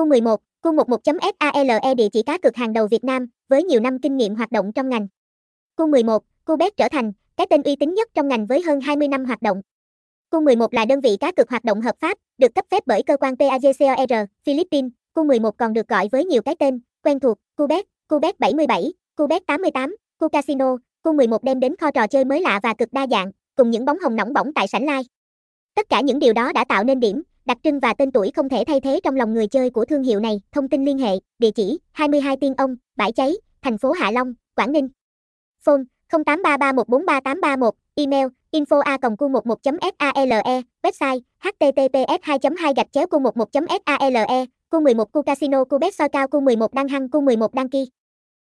Cung 11, Cung 11.sale địa chỉ cá cược hàng đầu Việt Nam, với nhiều năm kinh nghiệm hoạt động trong ngành. Cung 11, Cubet trở thành cái tên uy tín nhất trong ngành với hơn 20 năm hoạt động. Cung 11 là đơn vị cá cược hoạt động hợp pháp, được cấp phép bởi cơ quan PAJCOR, Philippines. Cung 11 còn được gọi với nhiều cái tên quen thuộc, Cubet, Cubet 77, Cubet 88, Q Casino. Q11 đem đến kho trò chơi mới lạ và cực đa dạng, cùng những bóng hồng nóng bỏng tại sảnh live. Tất cả những điều đó đã tạo nên điểm đặc trưng và tên tuổi không thể thay thế trong lòng người chơi của thương hiệu này. Thông tin liên hệ, địa chỉ 22 Tiên Ông, Bãi Cháy, thành phố Hạ Long, Quảng Ninh. Phone 0833143831, email info a q11.sale, website https 2 2 gạch chéo q11.sale, cu 11 e, cu casino cu bet soi cao cu 11 đăng hăng cu 11 đăng kia